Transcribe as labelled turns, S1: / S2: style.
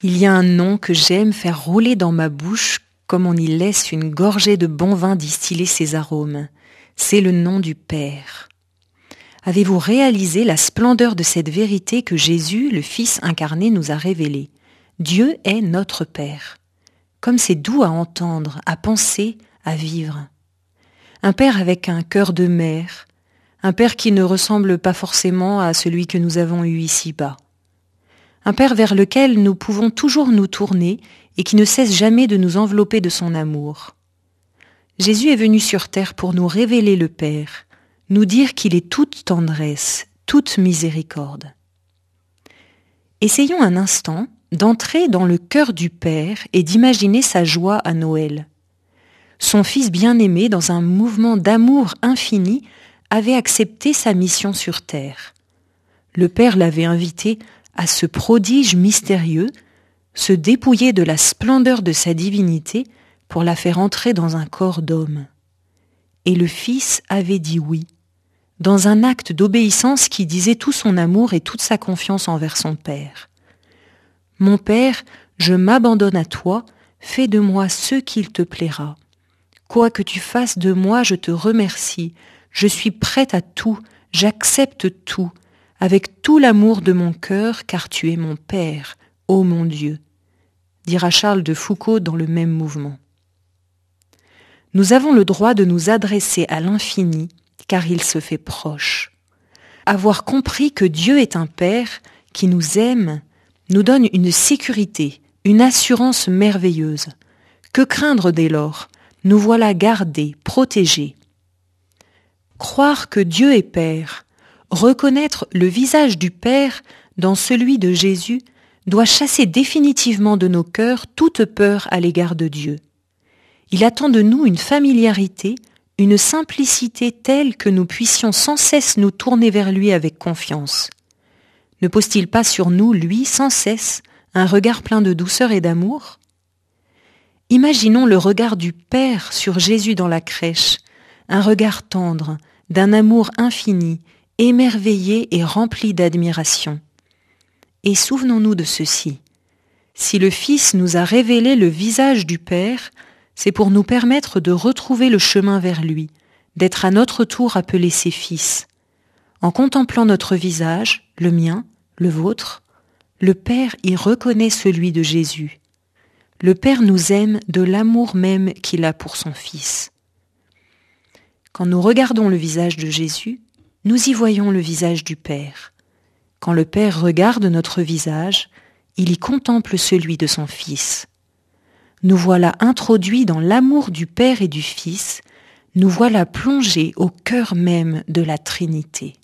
S1: Il y a un nom que j'aime faire rouler dans ma bouche comme on y laisse une gorgée de bon vin distiller ses arômes. C'est le nom du Père. Avez-vous réalisé la splendeur de cette vérité que Jésus, le Fils incarné, nous a révélée? Dieu est notre Père. Comme c'est doux à entendre, à penser, à vivre. Un Père avec un cœur de mère, un Père qui ne ressemble pas forcément à celui que nous avons eu ici-bas un Père vers lequel nous pouvons toujours nous tourner et qui ne cesse jamais de nous envelopper de son amour. Jésus est venu sur terre pour nous révéler le Père, nous dire qu'il est toute tendresse, toute miséricorde. Essayons un instant d'entrer dans le cœur du Père et d'imaginer sa joie à Noël. Son Fils bien-aimé, dans un mouvement d'amour infini, avait accepté sa mission sur terre. Le Père l'avait invité à ce prodige mystérieux, se dépouiller de la splendeur de sa divinité pour la faire entrer dans un corps d'homme. Et le Fils avait dit oui, dans un acte d'obéissance qui disait tout son amour et toute sa confiance envers son Père. Mon Père, je m'abandonne à toi, fais de moi ce qu'il te plaira. Quoi que tu fasses de moi, je te remercie, je suis prête à tout, j'accepte tout, avec tout l'amour de mon cœur, car tu es mon Père, ô mon Dieu, dira Charles de Foucault dans le même mouvement. Nous avons le droit de nous adresser à l'infini, car il se fait proche. Avoir compris que Dieu est un Père qui nous aime nous donne une sécurité, une assurance merveilleuse. Que craindre dès lors? Nous voilà gardés, protégés. Croire que Dieu est Père, reconnaître le visage du Père dans celui de Jésus doit chasser définitivement de nos cœurs toute peur à l'égard de Dieu. Il attend de nous une familiarité, une simplicité telle que nous puissions sans cesse nous tourner vers lui avec confiance. Ne pose-t-il pas sur nous, lui, sans cesse, un regard plein de douceur et d'amour? Imaginons le regard du Père sur Jésus dans la crèche, un regard tendre, d'un amour infini, émerveillé et rempli d'admiration. Et souvenons-nous de ceci. Si le Fils nous a révélé le visage du Père, c'est pour nous permettre de retrouver le chemin vers lui, d'être à notre tour appelés ses fils. En contemplant notre visage, le mien, le vôtre, le Père y reconnaît celui de Jésus. Le Père nous aime de l'amour même qu'il a pour son Fils. Quand nous regardons le visage de Jésus, nous y voyons le visage du Père. Quand le Père regarde notre visage, il y contemple celui de son Fils. Nous voilà introduits dans l'amour du Père et du Fils, nous voilà plongés au cœur même de la Trinité.